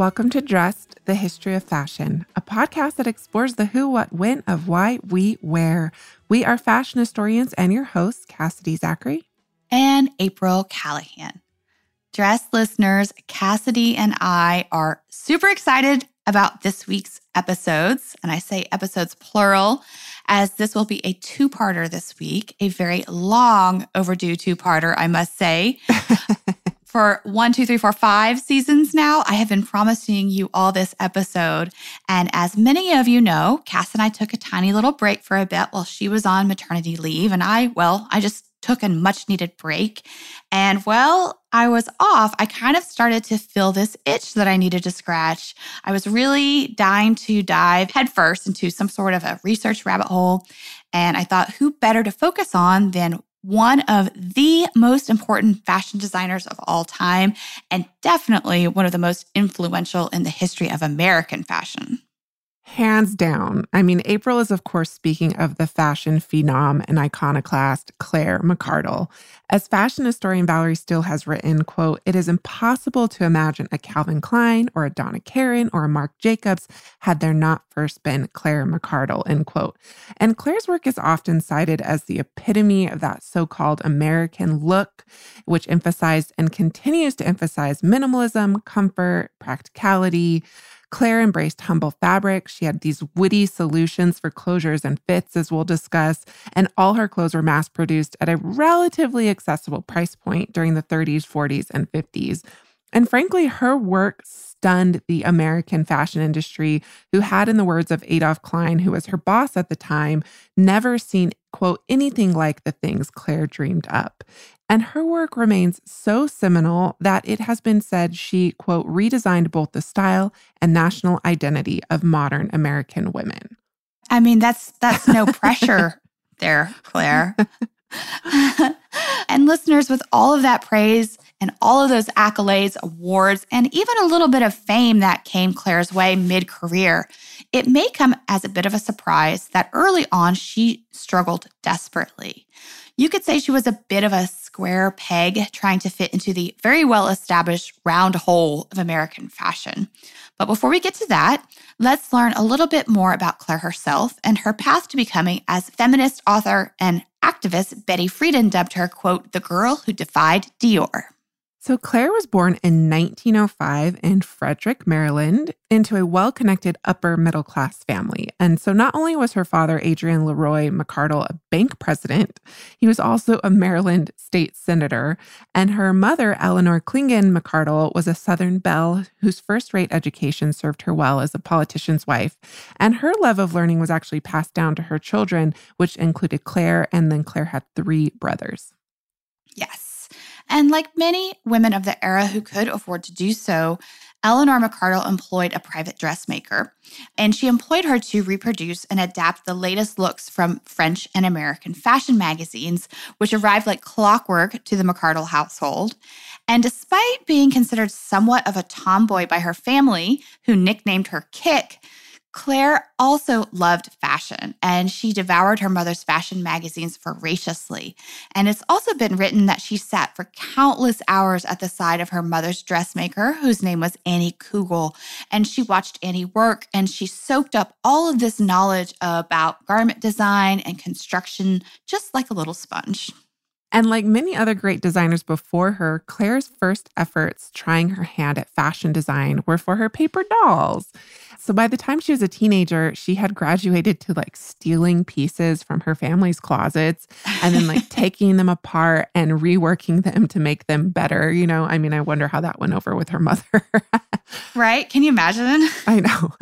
Welcome to Dressed, the History of Fashion, a podcast that explores the who, what, when of why we wear. We are fashion historians and your hosts, Cassidy Zachary and April Callahan. Dress listeners, Cassidy and I are super excited about this week's episodes. And I say episodes plural, as this will be a two parter this week, a very long overdue two parter, I must say. for one, two, three, four, five seasons now. I have been promising you all this episode. And as many of you know, Cass and I took a tiny little break for a bit while she was on maternity leave. And I, well, I just took a much needed break. And while I was off, I kind of started to feel this itch that I needed to scratch. I was really dying to dive headfirst into some sort of a research rabbit hole. And I thought, who better to focus on than one of the most important fashion designers of all time, and definitely one of the most influential in the history of American fashion. Hands down. I mean, April is, of course, speaking of the fashion phenom and iconoclast Claire McCardell. As fashion historian Valerie Steele has written, quote, it is impossible to imagine a Calvin Klein or a Donna Karan or a Marc Jacobs had there not first been Claire McCardell, end quote. And Claire's work is often cited as the epitome of that so-called American look, which emphasized and continues to emphasize minimalism, comfort, practicality, Claire embraced humble fabric. She had these witty solutions for closures and fits, as we'll discuss. And all her clothes were mass produced at a relatively accessible price point during the 30s, 40s, and 50s. And frankly, her work stunned the American fashion industry, who had, in the words of Adolph Klein, who was her boss at the time, never seen, quote, anything like the things Claire dreamed up. And her work remains so seminal that it has been said she, quote, redesigned both the style and national identity of modern American women. I mean, that's that's no pressure there, Claire. and listeners, with all of that praise and all of those accolades, awards, and even a little bit of fame that came Claire's way mid career, it may come as a bit of a surprise that early on she struggled desperately. You could say she was a bit of a square peg trying to fit into the very well established round hole of American fashion. But before we get to that, let's learn a little bit more about Claire herself and her path to becoming, as feminist author and activist Betty Friedan dubbed her, quote, the girl who defied Dior. So, Claire was born in 1905 in Frederick, Maryland, into a well connected upper middle class family. And so, not only was her father, Adrian Leroy McCardell, a bank president, he was also a Maryland state senator. And her mother, Eleanor Clingan McCardell, was a Southern belle whose first rate education served her well as a politician's wife. And her love of learning was actually passed down to her children, which included Claire. And then Claire had three brothers. Yes. And like many women of the era who could afford to do so, Eleanor McCardell employed a private dressmaker, and she employed her to reproduce and adapt the latest looks from French and American fashion magazines, which arrived like clockwork to the McCardell household. And despite being considered somewhat of a tomboy by her family, who nicknamed her Kick, Claire also loved fashion and she devoured her mother's fashion magazines voraciously. And it's also been written that she sat for countless hours at the side of her mother's dressmaker, whose name was Annie Kugel. And she watched Annie work and she soaked up all of this knowledge about garment design and construction just like a little sponge. And like many other great designers before her, Claire's first efforts trying her hand at fashion design were for her paper dolls. So by the time she was a teenager, she had graduated to like stealing pieces from her family's closets and then like taking them apart and reworking them to make them better. You know, I mean, I wonder how that went over with her mother. right? Can you imagine? I know.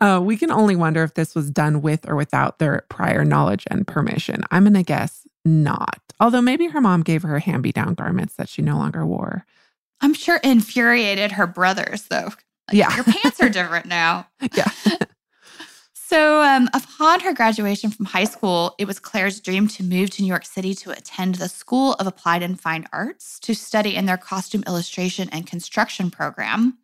Uh, we can only wonder if this was done with or without their prior knowledge and permission. I'm going to guess not. Although maybe her mom gave her hand me down garments that she no longer wore. I'm sure infuriated her brothers, though. Like, Yeah. Your pants are different now. Yeah. So, um, upon her graduation from high school, it was Claire's dream to move to New York City to attend the School of Applied and Fine Arts to study in their costume illustration and construction program.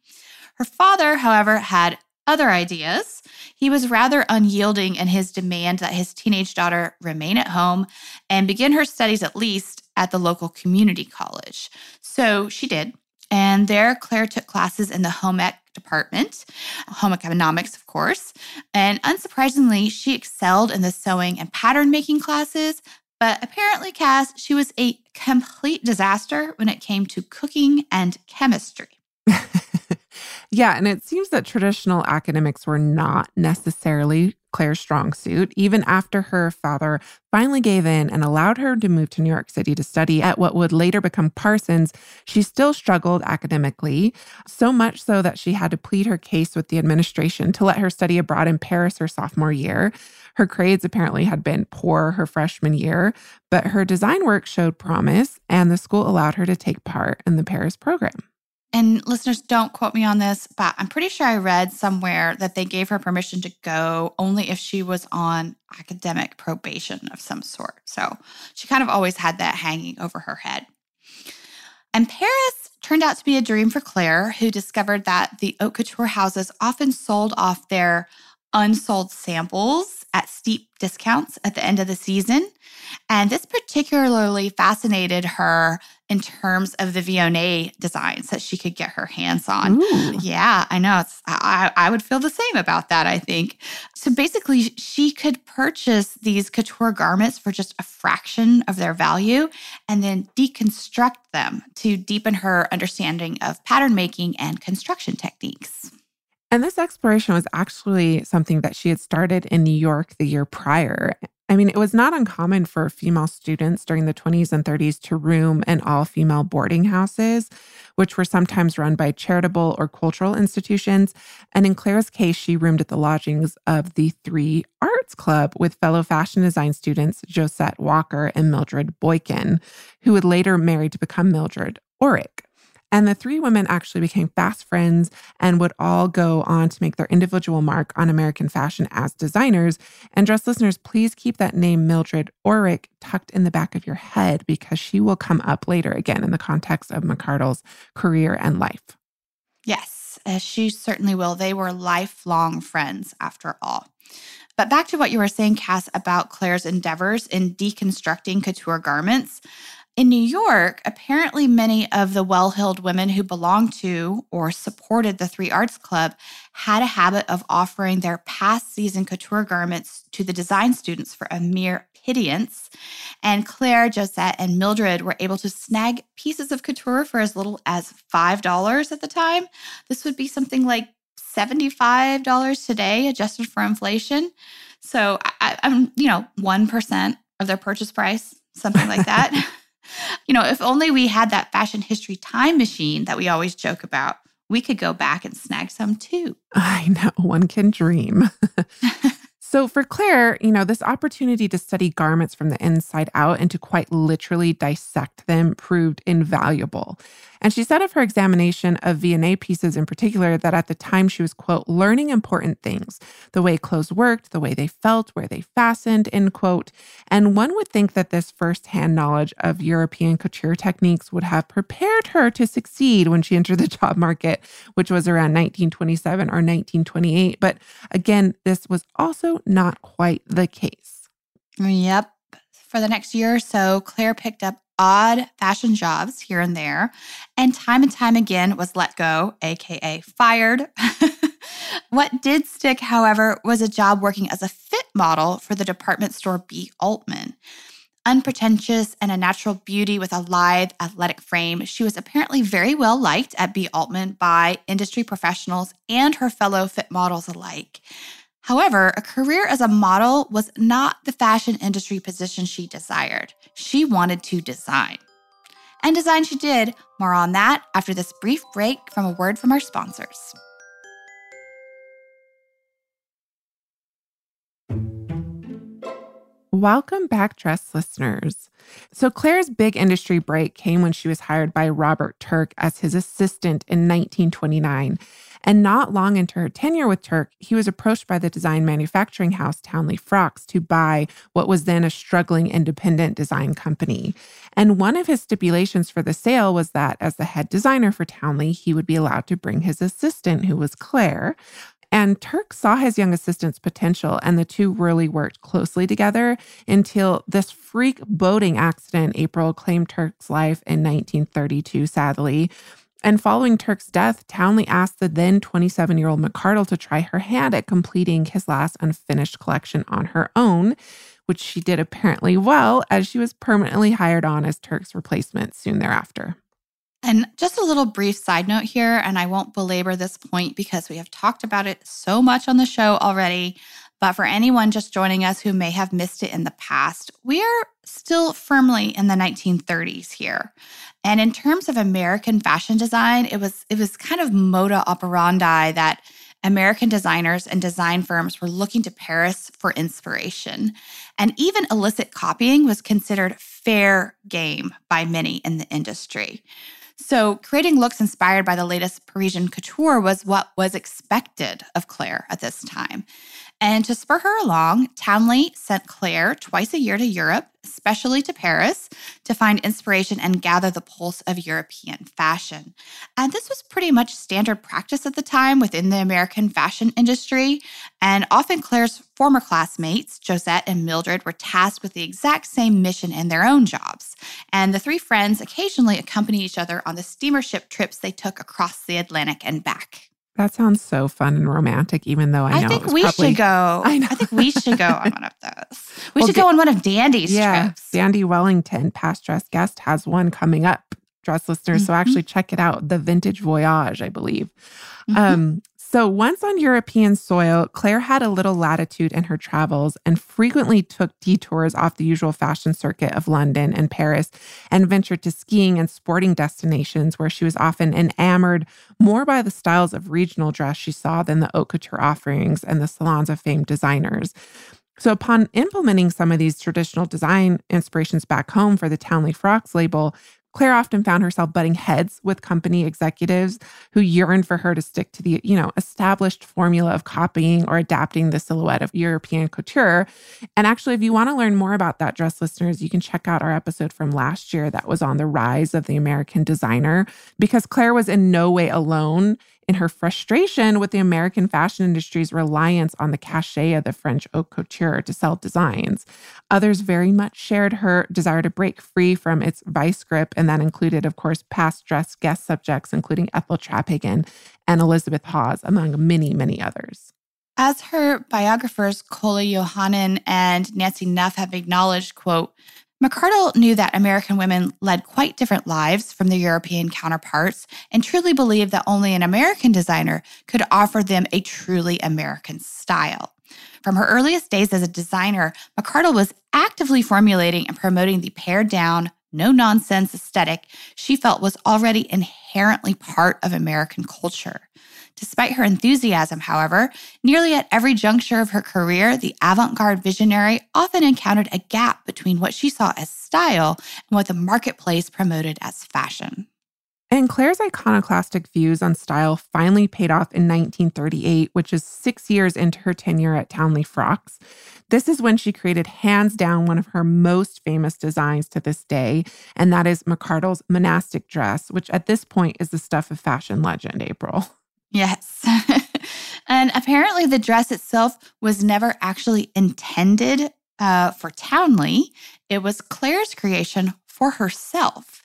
Her father, however, had other ideas. He was rather unyielding in his demand that his teenage daughter remain at home and begin her studies at least at the local community college. So she did. And there, Claire took classes in the home ec department, home economics, of course. And unsurprisingly, she excelled in the sewing and pattern making classes. But apparently, Cass, she was a complete disaster when it came to cooking and chemistry. yeah, and it seems that traditional academics were not necessarily Claire's strong suit, even after her father finally gave in and allowed her to move to New York City to study at what would later become Parsons. She still struggled academically, so much so that she had to plead her case with the administration to let her study abroad in Paris her sophomore year. Her grades apparently had been poor her freshman year, but her design work showed promise, and the school allowed her to take part in the Paris program. And listeners, don't quote me on this, but I'm pretty sure I read somewhere that they gave her permission to go only if she was on academic probation of some sort. So she kind of always had that hanging over her head. And Paris turned out to be a dream for Claire, who discovered that the haute couture houses often sold off their unsold samples at steep discounts at the end of the season. And this particularly fascinated her in terms of the Vionnet designs that she could get her hands on. Ooh. Yeah, I know. It's I, I would feel the same about that, I think. So basically, she could purchase these couture garments for just a fraction of their value and then deconstruct them to deepen her understanding of pattern making and construction techniques. And this exploration was actually something that she had started in New York the year prior. I mean, it was not uncommon for female students during the 20s and 30s to room in all female boarding houses, which were sometimes run by charitable or cultural institutions. And in Claire's case, she roomed at the lodgings of the Three Arts Club with fellow fashion design students Josette Walker and Mildred Boykin, who would later marry to become Mildred Orrick. And the three women actually became fast friends and would all go on to make their individual mark on American fashion as designers. And dress listeners, please keep that name Mildred Orrick tucked in the back of your head because she will come up later again in the context of McCardell's career and life. Yes, uh, she certainly will. They were lifelong friends after all. But back to what you were saying, Cass, about Claire's endeavors in deconstructing couture garments. In New York, apparently many of the well heeled women who belonged to or supported the Three Arts Club had a habit of offering their past season couture garments to the design students for a mere pittance. And Claire, Josette, and Mildred were able to snag pieces of couture for as little as $5 at the time. This would be something like $75 today, adjusted for inflation. So I, I'm, you know, 1% of their purchase price, something like that. you know, if only we had that fashion history time machine that we always joke about, we could go back and snag some too. I know, one can dream. So, for Claire, you know, this opportunity to study garments from the inside out and to quite literally dissect them proved invaluable. And she said of her examination of Vionnet pieces in particular that at the time she was, quote, learning important things the way clothes worked, the way they felt, where they fastened, end quote. And one would think that this firsthand knowledge of European couture techniques would have prepared her to succeed when she entered the job market, which was around 1927 or 1928. But again, this was also not quite the case. Yep. For the next year or so, Claire picked up odd fashion jobs here and there, and time and time again was let go, AKA fired. what did stick, however, was a job working as a fit model for the department store B. Altman. Unpretentious and a natural beauty with a lithe, athletic frame, she was apparently very well liked at B. Altman by industry professionals and her fellow fit models alike. However, a career as a model was not the fashion industry position she desired. She wanted to design. And design she did. More on that after this brief break from a word from our sponsors. Welcome back, dress listeners. So, Claire's big industry break came when she was hired by Robert Turk as his assistant in 1929. And not long into her tenure with Turk, he was approached by the design manufacturing house Townley Frocks to buy what was then a struggling independent design company. And one of his stipulations for the sale was that as the head designer for Townley, he would be allowed to bring his assistant, who was Claire. And Turk saw his young assistant's potential, and the two really worked closely together until this freak boating accident April claimed Turk's life in 1932, sadly. And following Turk's death, Townley asked the then 27 year old McCardell to try her hand at completing his last unfinished collection on her own, which she did apparently well, as she was permanently hired on as Turk's replacement soon thereafter. And just a little brief side note here, and I won't belabor this point because we have talked about it so much on the show already. But for anyone just joining us who may have missed it in the past, we are still firmly in the 1930s here. And in terms of American fashion design, it was it was kind of moda operandi that American designers and design firms were looking to Paris for inspiration. And even illicit copying was considered fair game by many in the industry. So, creating looks inspired by the latest Parisian couture was what was expected of Claire at this time. And to spur her along, Townley sent Claire twice a year to Europe, especially to Paris, to find inspiration and gather the pulse of European fashion. And this was pretty much standard practice at the time within the American fashion industry. And often Claire's former classmates, Josette and Mildred, were tasked with the exact same mission in their own jobs. And the three friends occasionally accompanied each other on the steamer ship trips they took across the Atlantic and back. That sounds so fun and romantic, even though I know. I think we probably, should go. I, know. I think we should go on one of those. We well, should go on one of Dandy's yeah, trips. Dandy Wellington, past dress guest, has one coming up, dress listeners. Mm-hmm. So actually check it out. The Vintage Voyage, I believe. Mm-hmm. Um, so, once on European soil, Claire had a little latitude in her travels and frequently took detours off the usual fashion circuit of London and Paris and ventured to skiing and sporting destinations where she was often enamored more by the styles of regional dress she saw than the haute couture offerings and the salons of famed designers. So, upon implementing some of these traditional design inspirations back home for the Townley Frocks label, Claire often found herself butting heads with company executives who yearned for her to stick to the, you know, established formula of copying or adapting the silhouette of European couture. And actually, if you want to learn more about that, dress listeners, you can check out our episode from last year that was on the rise of the American designer, because Claire was in no way alone in her frustration with the American fashion industry's reliance on the cachet of the French haute couture to sell designs. Others very much shared her desire to break free from its vice grip, and that included, of course, past dress guest subjects, including Ethel Traphagen and Elizabeth Hawes, among many, many others. As her biographers Kohle Yohannan and Nancy Nolf have acknowledged, quote, McCardell knew that American women led quite different lives from their European counterparts and truly believed that only an American designer could offer them a truly American style. From her earliest days as a designer, McCardell was actively formulating and promoting the pared down, no nonsense aesthetic she felt was already inherently part of American culture. Despite her enthusiasm, however, nearly at every juncture of her career, the avant garde visionary often encountered a gap between what she saw as style and what the marketplace promoted as fashion. And Claire's iconoclastic views on style finally paid off in 1938, which is six years into her tenure at Townley Frocks. This is when she created hands down one of her most famous designs to this day, and that is McCardell's monastic dress, which at this point is the stuff of fashion legend, April. Yes. and apparently, the dress itself was never actually intended uh, for Townley. It was Claire's creation for herself.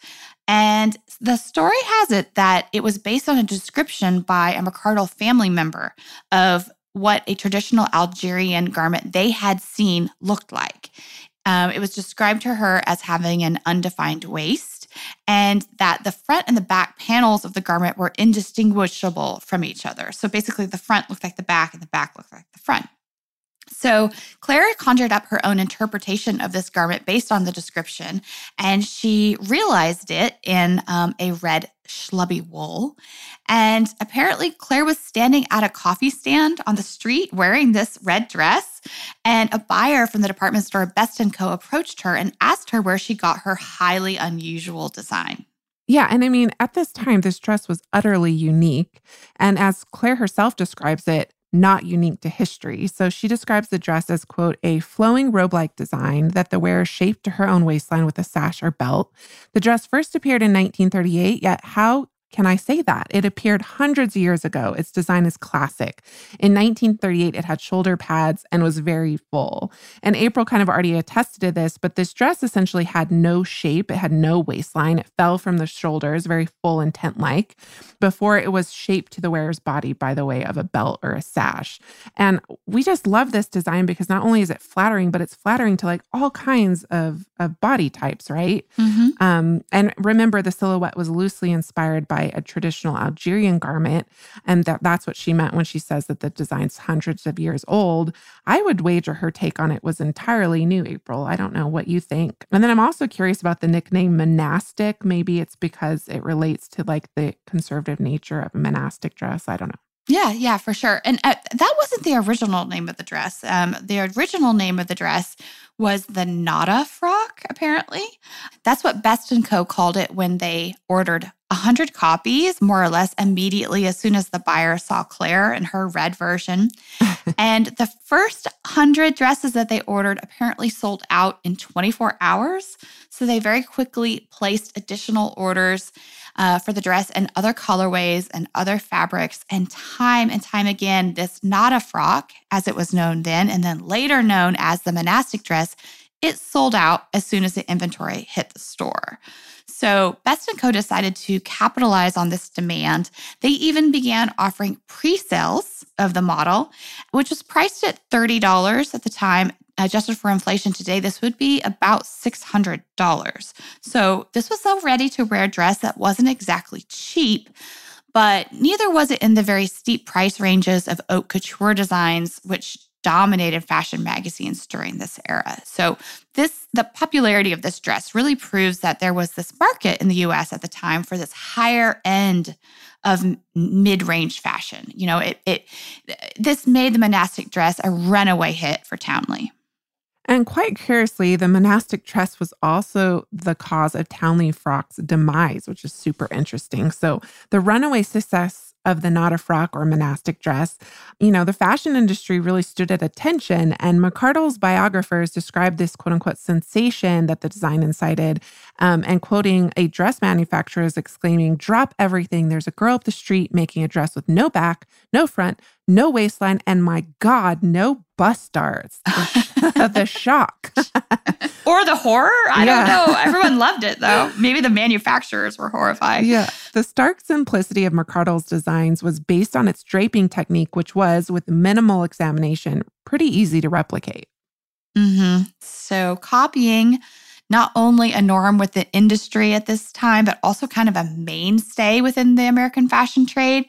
And the story has it that it was based on a description by a McCardell family member of what a traditional Algerian garment they had seen looked like. Um, it was described to her as having an undefined waist and that the front and the back panels of the garment were indistinguishable from each other. So basically, the front looked like the back and the back looked like the front. So Claire conjured up her own interpretation of this garment based on the description, and she realized it in um, a red schlubby wool. And apparently, Claire was standing at a coffee stand on the street wearing this red dress, and a buyer from the department store Best & Co. approached her and asked her where she got her highly unusual design. Yeah. And I mean, at this time, this dress was utterly unique. And as Claire herself describes it, not unique to history. So she describes the dress as, quote, a flowing robe like design that the wearer shaped to her own waistline with a sash or belt. The dress first appeared in 1938, yet how can I say that? It appeared hundreds of years ago. Its design is classic. In 1938, it had shoulder pads and was very full. And April kind of already attested to this, but this dress essentially had no shape. It had no waistline. It fell from the shoulders, very full and tent like, before it was shaped to the wearer's body by the way of a belt or a sash. And we just love this design because not only is it flattering, but it's flattering to like all kinds of, of body types, right? Mm-hmm. Um, and remember, the silhouette was loosely inspired by a traditional Algerian garment. And that, that's what she meant when she says that the design's hundreds of years old. I would wager her take on it was entirely new, April. I don't know what you think. And then I'm also curious about the nickname monastic. Maybe it's because it relates to like the conservative nature of a monastic dress. I don't know. Yeah, yeah, for sure. And uh, that wasn't the original name of the dress. Um, the original name of the dress was the Nada frock, apparently. That's what Best & Co. called it when they ordered 100 copies, more or less, immediately as soon as the buyer saw Claire in her red version. and the first 100 dresses that they ordered apparently sold out in 24 hours. So they very quickly placed additional orders uh, for the dress and other colorways and other fabrics. And time and time again, this Nada frock, as it was known then, and then later known as the monastic dress, it sold out as soon as the inventory hit the store. So Best & Co decided to capitalize on this demand. They even began offering pre-sales of the model, which was priced at $30 at the time adjusted for inflation today, this would be about $600. So this was a ready to wear dress that wasn't exactly cheap, but neither was it in the very steep price ranges of haute couture designs, which dominated fashion magazines during this era. So this the popularity of this dress really proves that there was this market in the US at the time for this higher end of mid-range fashion. You know, it it this made the monastic dress a runaway hit for Townley. And quite curiously, the monastic dress was also the cause of Townley Frock's demise, which is super interesting. So the runaway success of the Nada frock or monastic dress, you know, the fashion industry really stood at attention. And McCardell's biographers described this quote unquote sensation that the design incited, um, and quoting a dress manufacturer as exclaiming, Drop everything. There's a girl up the street making a dress with no back, no front, no waistline, and my God, no bust darts. The, shock. or the horror. I yeah. don't know. Everyone loved it though. Maybe the manufacturers were horrified. Yeah. The stark simplicity of McCardell's designs was based on its draping technique, which was, with minimal examination, pretty easy to replicate. Mm-hmm. So copying not only a norm with the industry at this time, but also kind of a mainstay within the American fashion trade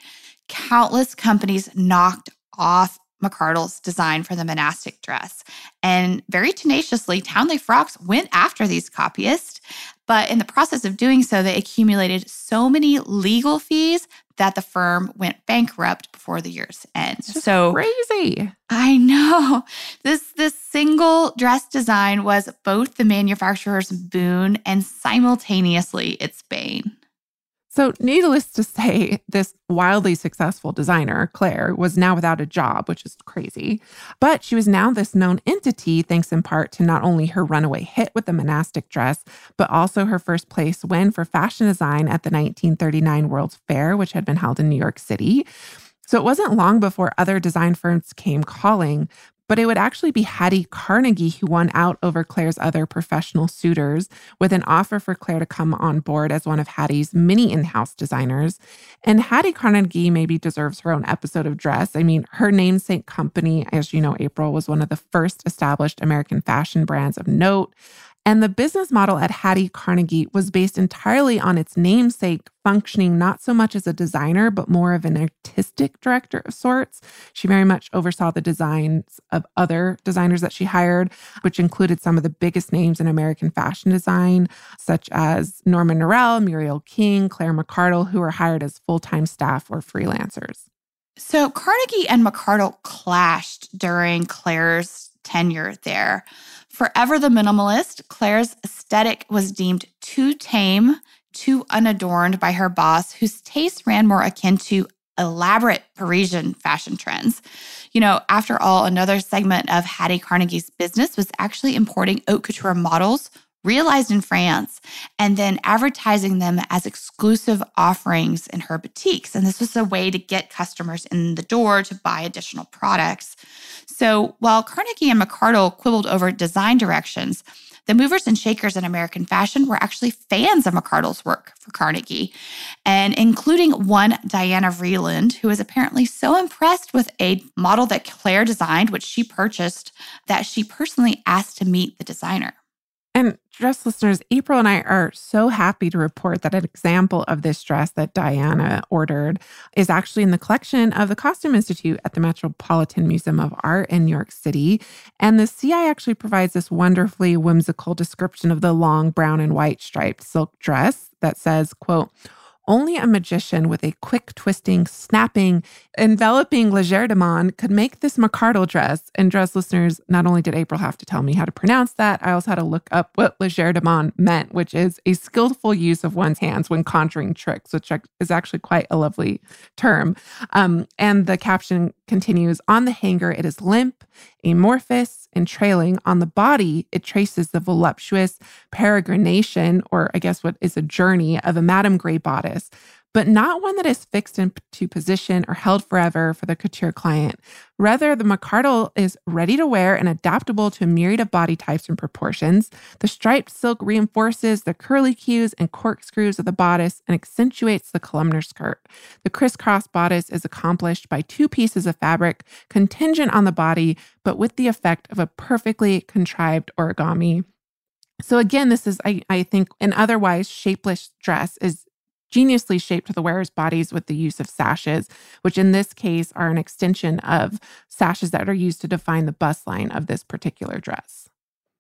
countless companies knocked off McCardell's design for the monastic dress. And very tenaciously, Townley Frocks went after these copyists. But in the process of doing so, they accumulated so many legal fees that the firm went bankrupt before the year's end. so crazy. I know. This this single dress design was both the manufacturer's boon and simultaneously its bane. So, needless to say, this wildly successful designer, Claire, was now without a job, which is crazy. But she was now this known entity, thanks in part to not only her runaway hit with the monastic dress, but also her first place win for fashion design at the 1939 World's Fair, which had been held in New York City. So it wasn't long before other design firms came calling, but it would actually be Hattie Carnegie who won out over Claire's other professional suitors with an offer for Claire to come on board as one of Hattie's many in house designers. And Hattie Carnegie maybe deserves her own episode of Dressed. I mean, her namesake company, as you know, April, was one of the first established American fashion brands of note. And the business model at Hattie Carnegie was based entirely on its namesake functioning not so much as a designer, but more of an artistic director of sorts. She very much oversaw the designs of other designers that she hired, which included some of the biggest names in American fashion design, such as Norman Norell, Muriel King, Claire McCardell, who were hired as full time staff or freelancers. So Carnegie and McCardell clashed during Claire's tenure there. Forever the minimalist, Claire's aesthetic was deemed too tame, too unadorned by her boss, whose taste ran more akin to elaborate Parisian fashion trends. You know, after all, another segment of Hattie Carnegie's business was actually importing haute couture models realized in France and then advertising them as exclusive offerings in her boutiques. And this was a way to get customers in the door to buy additional products. So while Carnegie and McCardell quibbled over design directions, the movers and shakers in American fashion were actually fans of McCardell's work for Carnegie, and including one Diana Vreeland, who was apparently so impressed with a model that Claire designed, which she purchased, that she personally asked to meet the designer. And dress listeners, April and I are so happy to report that an example of this dress that Diana ordered is actually in the collection of the Costume Institute at the Metropolitan Museum of Art in New York City. And the CI actually provides this wonderfully whimsical description of the long brown and white striped silk dress that says, quote, only a magician with a quick twisting, snapping, enveloping legerdemain could make this McCardell dress. And dress listeners, not only did April have to tell me how to pronounce that, I also had to look up what legerdemain meant, which is a skillful use of one's hands when conjuring tricks, which is actually quite a lovely term. Um, and the caption continues On the hanger, it is limp, amorphous, and trailing. On the body, it traces the voluptuous peregrination, or I guess what is a journey, of a Madame Grès bodice but not one that is fixed into position or held forever for the couture client. Rather, the McCardell is ready to wear and adaptable to a myriad of body types and proportions. The striped silk reinforces the curly cues and corkscrews of the bodice and accentuates the columnar skirt. The crisscross bodice is accomplished by two pieces of fabric contingent on the body, but with the effect of a perfectly contrived origami. So again, this is, I, I think, an otherwise shapeless dress is geniusly shaped the wearer's bodies with the use of sashes, which in this case are an extension of sashes that are used to define the bust line of this particular dress.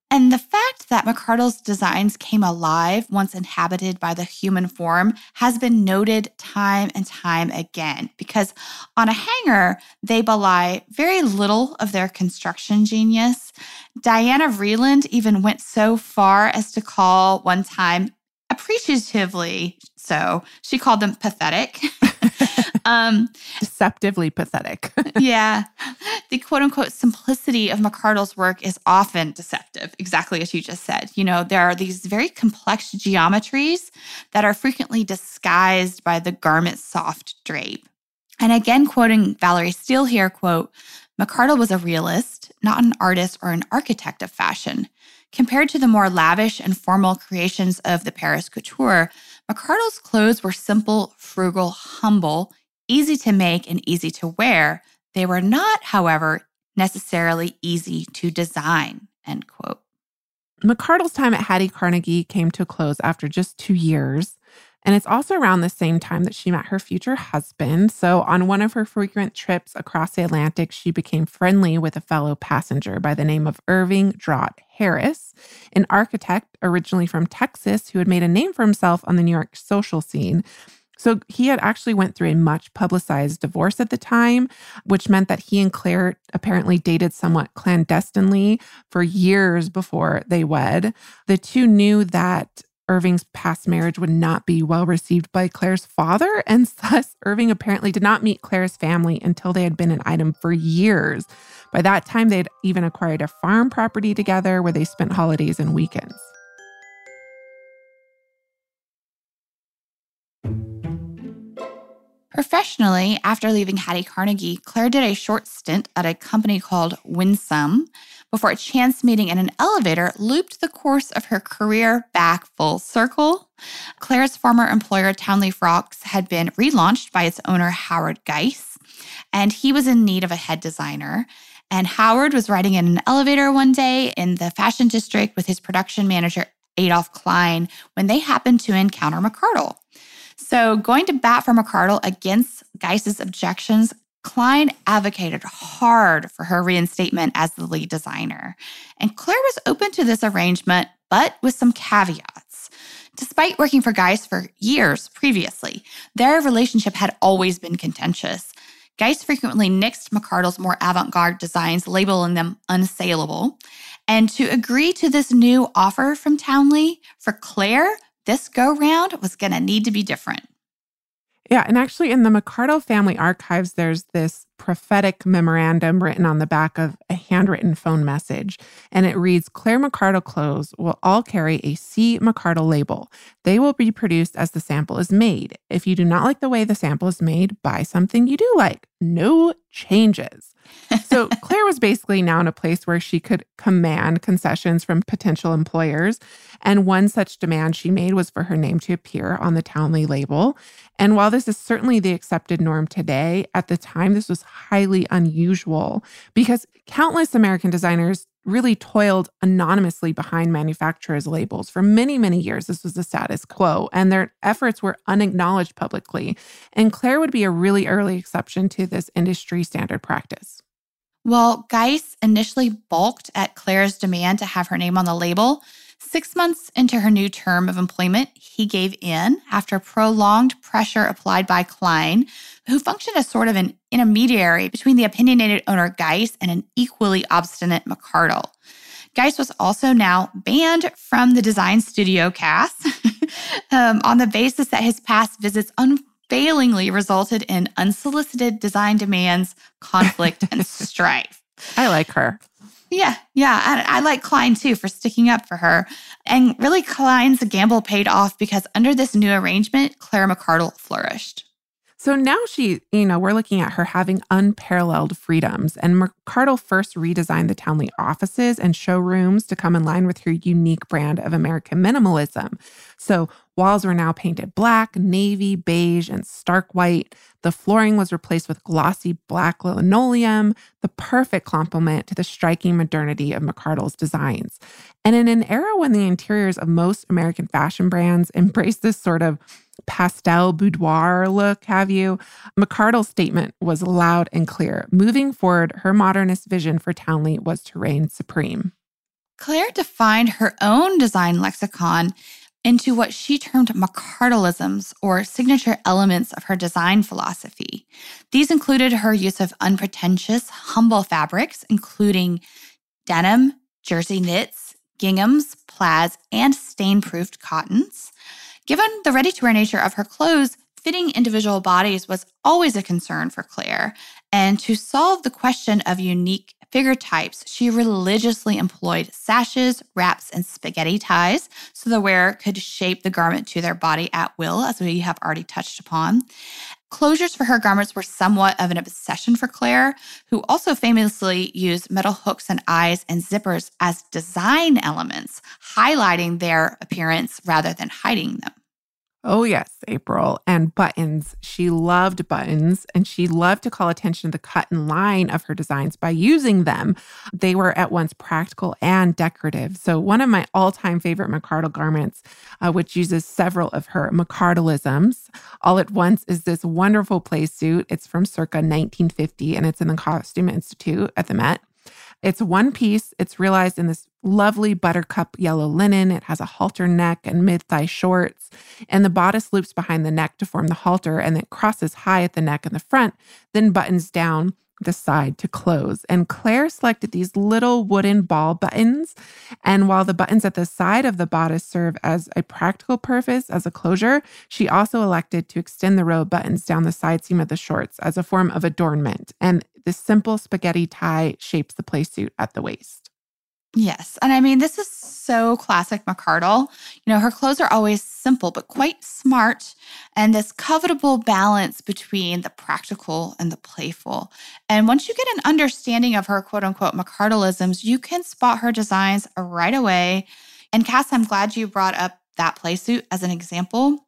And the fact that McCardell's designs came alive once inhabited by the human form has been noted time and time again because on a hanger, they belie very little of their construction genius. Diana Vreeland even went so far as to call one time appreciatively so. She called them pathetic. um, Deceptively pathetic. yeah. The quote unquote simplicity of McCardell's work is often deceptive, exactly as you just said. You know, there are these very complex geometries that are frequently disguised by the garment's soft drape. And again, quoting Valerie Steele here, quote, McCardell was a realist, not an artist or an architect of fashion. Compared to the more lavish and formal creations of the Paris couture, McCardell's clothes were simple, frugal, humble, easy to make, and easy to wear. They were not, however, necessarily easy to design. End quote. McCardell's time at Hattie Carnegie came to a close after just two years. And it's also around the same time that she met her future husband. So, on one of her frequent trips across the Atlantic, she became friendly with a fellow passenger by the name of Irving Drought Harris, an architect originally from Texas who had made a name for himself on the New York social scene. So he had actually went through a much publicized divorce at the time, which meant that he and Claire apparently dated somewhat clandestinely for years before they wed. The two knew that Irving's past marriage would not be well received by Claire's father, and thus Irving apparently did not meet Claire's family until they had been an item for years. By that time, they'd even acquired a farm property together where they spent holidays and weekends. Professionally, after leaving Hattie Carnegie, Claire did a short stint at a company called Winsome before a chance meeting in an elevator looped the course of her career back full circle. Claire's former employer, Townley Frocks, had been relaunched by its owner, Howard Geiss, and he was in need of a head designer. And Howard was riding in an elevator one day in the fashion district with his production manager, Adolph Klein, when they happened to encounter McCardell. So, going to bat for McCardell against Geiss's objections, Klein advocated hard for her reinstatement as the lead designer. And Claire was open to this arrangement, but with some caveats. Despite working for Geiss for years previously, their relationship had always been contentious. Geiss frequently nixed McCardell's more avant garde designs, labeling them unsaleable. And to agree to this new offer from Townley for Claire this go round was going to need to be different. Yeah, and actually, in the McCardell family archives, there's this prophetic memorandum written on the back of a handwritten phone message. And it reads Claire McCardell clothes will all carry a C. McCardell label. They will be produced as the sample is made. If you do not like the way the sample is made, buy something you do like. No changes. So Claire was basically now in a place where she could command concessions from potential employers. And one such demand she made was for her name to appear on the Townley label. And while this is certainly the accepted norm today, at the time, this was highly unusual because countless American designers really toiled anonymously behind manufacturers' labels for many, many years. This was the status quo, and their efforts were unacknowledged publicly. And Claire would be a really early exception to this industry standard practice. Well, Geiss initially balked at Claire's demand to have her name on the label. Six months into her new term of employment, he gave in after prolonged pressure applied by Klein, who functioned as sort of an intermediary between the opinionated owner Geiss and an equally obstinate McCardell. Geiss was also now banned from the design studio cast um, on the basis that his past visits unfailingly resulted in unsolicited design demands, conflict, and strife. I like her. Yeah, yeah. I, I, like Klein too for sticking up for her. And really, Klein's gamble paid off because under this new arrangement, Claire McCardell flourished. So now she, you know, we're looking at her having unparalleled freedoms. And McCardell first redesigned the Townley offices and showrooms to come in line with her unique brand of American minimalism. So walls were now painted black, navy, beige, and stark white. The flooring was replaced with glossy black linoleum, the perfect complement to the striking modernity of McCardell's designs. And in an era when the interiors of most American fashion brands embraced this sort of pastel boudoir look, have you? McCardell's statement was loud and clear. Moving forward, her modernist vision for Townley was to reign supreme. Claire defined her own design lexicon into what she termed McCardellisms or signature elements of her design philosophy. These included her use of unpretentious, humble fabrics, including denim, jersey knits, ginghams, plaids, and stain proofed cottons. Given the ready to wear nature of her clothes, fitting individual bodies was always a concern for Claire. And to solve the question of unique figure types, she religiously employed sashes, wraps, and spaghetti ties so the wearer could shape the garment to their body at will, as we have already touched upon. Closures for her garments were somewhat of an obsession for Claire, who also famously used metal hooks and eyes and zippers as design elements, highlighting their appearance rather than hiding them. Oh, yes, April. And buttons. She loved buttons and she loved to call attention to the cut and line of her designs by using them. They were at once practical and decorative. So, one of my all time favorite McCardell garments, uh, which uses several of her McCardellisms, all at once is this wonderful play suit. It's from circa 1950 and it's in the Costume Institute at the Met. It's one piece. It's realized in this lovely buttercup yellow linen. It has a halter neck and mid thigh shorts, and the bodice loops behind the neck to form the halter and it crosses high at the neck and the front, then buttons down the side to close. And Claire selected these little wooden ball buttons. And while the buttons at the side of the bodice serve as a practical purpose as a closure, she also elected to extend the row of buttons down the side seam of the shorts as a form of adornment. And this simple spaghetti tie shapes the playsuit at the waist. Yes. And I mean, this is so classic McCardell. You know, her clothes are always simple, but quite smart. And this covetable balance between the practical and the playful. And once you get an understanding of her quote unquote McCardellisms, you can spot her designs right away. And Cass, I'm glad you brought up that playsuit as an example.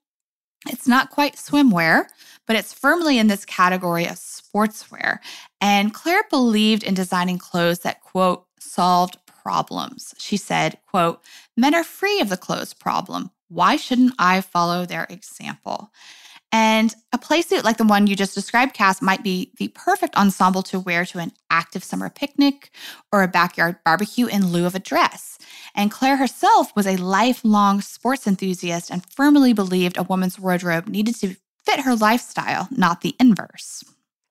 It's not quite swimwear, but it's firmly in this category of sportswear. And Claire believed in designing clothes that, quote, solved problems. She said, quote, men are free of the clothes problem. Why shouldn't I follow their example? And a playsuit like the one you just described, Cass, might be the perfect ensemble to wear to an active summer picnic or a backyard barbecue in lieu of a dress. And Claire herself was a lifelong sports enthusiast and firmly believed a woman's wardrobe needed to fit her lifestyle, not the inverse.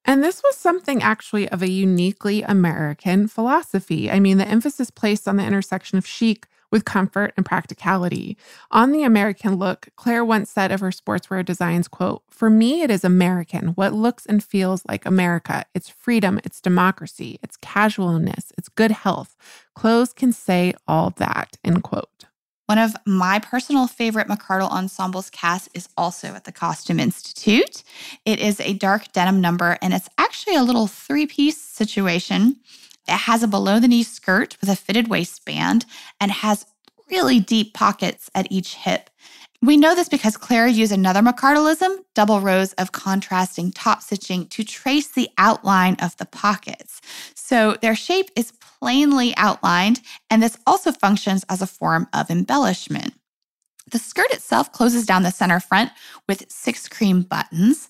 And this was something actually of a uniquely American philosophy. I mean, the emphasis placed on the intersection of chic with comfort and practicality. On the American look, Claire once said of her sportswear designs, quote, "For me it is American, what looks and feels like America. It's freedom, it's democracy, it's casualness, it's good health. Clothes can say all that." End quote. One of my personal favorite McCardell ensembles cast is also at the Costume Institute. It is a dark denim number, and it's actually a little three piece situation. It has a below the knee skirt with a fitted waistband and has really deep pockets at each hip. We know this because Claire used another McCardellism, double rows of contrasting top stitching to trace the outline of the pockets. So their shape is plainly outlined, and this also functions as a form of embellishment. The skirt itself closes down the center front with six cream buttons.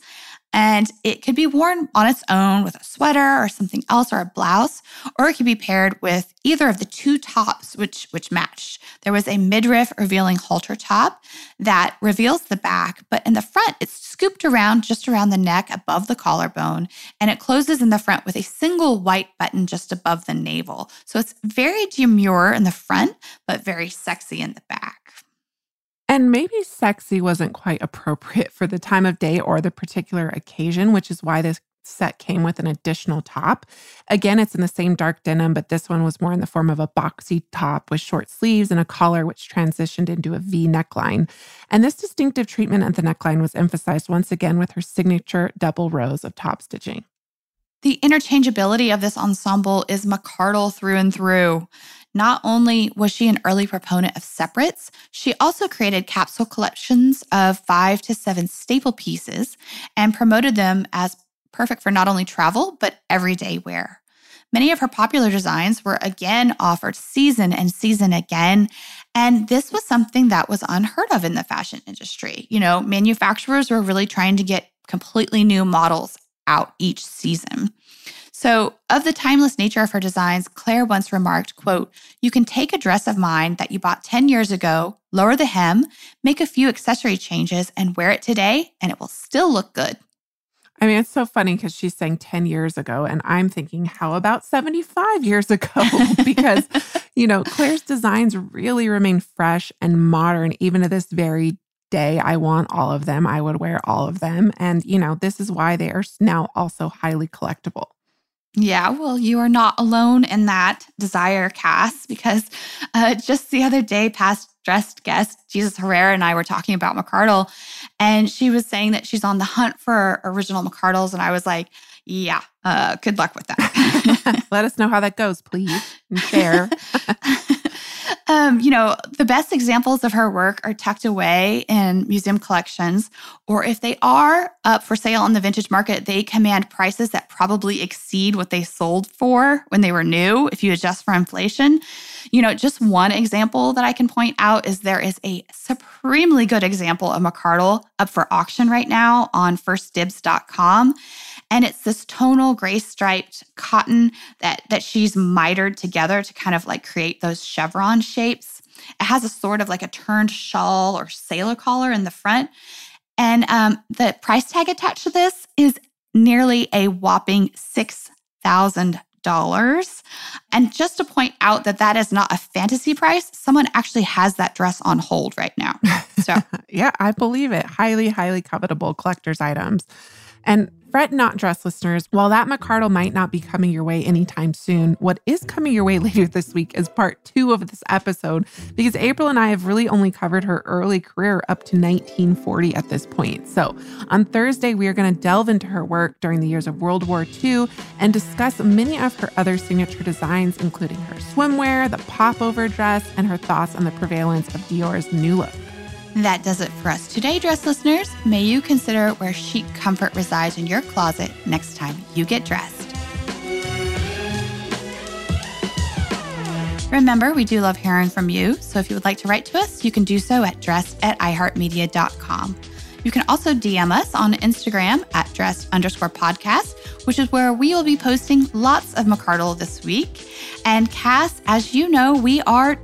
And it could be worn on its own with a sweater or something else or a blouse, or it could be paired with either of the two tops which, which matched. There was a midriff revealing halter top that reveals the back, but in the front, it's scooped around just around the neck above the collarbone, and it closes in the front with a single white button just above the navel. So it's very demure in the front, but very sexy in the back. And maybe sexy wasn't quite appropriate for the time of day or the particular occasion, which is why this set came with an additional top. Again, it's in the same dark denim, but this one was more in the form of a boxy top with short sleeves and a collar, which transitioned into a V neckline. And this distinctive treatment at the neckline was emphasized once again with her signature double rows of top stitching. The interchangeability of this ensemble is McCardell through and through. Not only was she an early proponent of separates, she also created capsule collections of five to seven staple pieces and promoted them as perfect for not only travel, but everyday wear. Many of her popular designs were again offered season and season again. And this was something that was unheard of in the fashion industry. You know, manufacturers were really trying to get completely new models out each season. So, of the timeless nature of her designs, Claire once remarked, quote, "You can take a dress of mine that you bought 10 years ago, lower the hem, make a few accessory changes and wear it today and it will still look good." I mean, it's so funny because she's saying 10 years ago, and I'm thinking, how about 75 years ago? because, you know, Claire's designs really remain fresh and modern, even to this very day. I want all of them. I would wear all of them. And, you know, this is why they are now also highly collectible. Yeah, well, you are not alone in that desire, Cass, because uh, just the other day, past dressed guest Jesus Herrera and I were talking about McCardell, and she was saying that she's on the hunt for original McCardells, and I was like, yeah, uh, good luck with that. Let us know how that goes, please, and share. Um, you know, the best examples of her work are tucked away in museum collections, or if they are up for sale on the vintage market, they command prices that probably exceed what they sold for when they were new, if you adjust for inflation. You know, just one example that I can point out is there is a supremely good example of McCardell up for auction right now on firstdibs.com. And it's this tonal gray striped cotton that, that she's mitered together to kind of like create those chevron shapes. It has a sort of like a turned shawl or sailor collar in the front. And um, the price tag attached to this is nearly a whopping $6,000. And just to point out that that is not a fantasy price, someone actually has that dress on hold right now. So, yeah, I believe it. Highly, highly covetable collector's items. And Fret not, dress listeners. While that McCardell might not be coming your way anytime soon, what is coming your way later this week is part two of this episode because April and I have really only covered her early career up to 1940 at this point. So on Thursday, we are going to delve into her work during the years of World War II and discuss many of her other signature designs, including her swimwear, the popover dress, and her thoughts on the prevalence of Dior's new look. That does it for us today, dress listeners. May you consider where chic comfort resides in your closet next time you get dressed. Remember, we do love hearing from you, so if you would like to write to us, you can do so at dressed at iheartmedia.com. You can also DM us on Instagram at dressed underscore podcast, which is where we will be posting lots of McCardell this week. And Cass, as you know, we are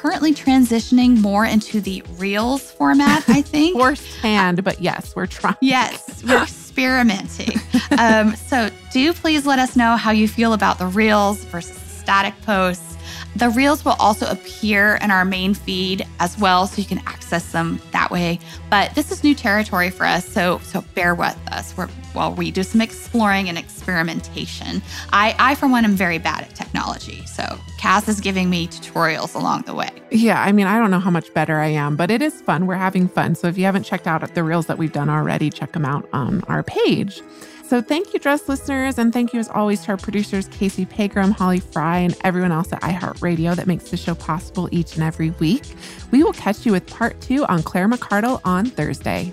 currently transitioning more into the Reels format, I think. Firsthand, but yes, we're trying. Yes, we're experimenting. um, so do please let us know how you feel about the Reels versus static posts. The reels will also appear in our main feed as well, so you can access them that way. But this is new territory for us, so so bear with us We're, while we do some exploring and experimentation. I, I, for one, am very bad at technology, so Cass is giving me tutorials along the way. Yeah, I mean, I don't know how much better I am, but it is fun. We're having fun. So if you haven't checked out the reels that we've done already, check them out on our page. So thank you, Dress listeners, and thank you as always to our producers, Casey Pegram, Holly Fry, and everyone else at iHeartRadio that makes the show possible each and every week. We will catch you with part two on Claire McCardell on Thursday.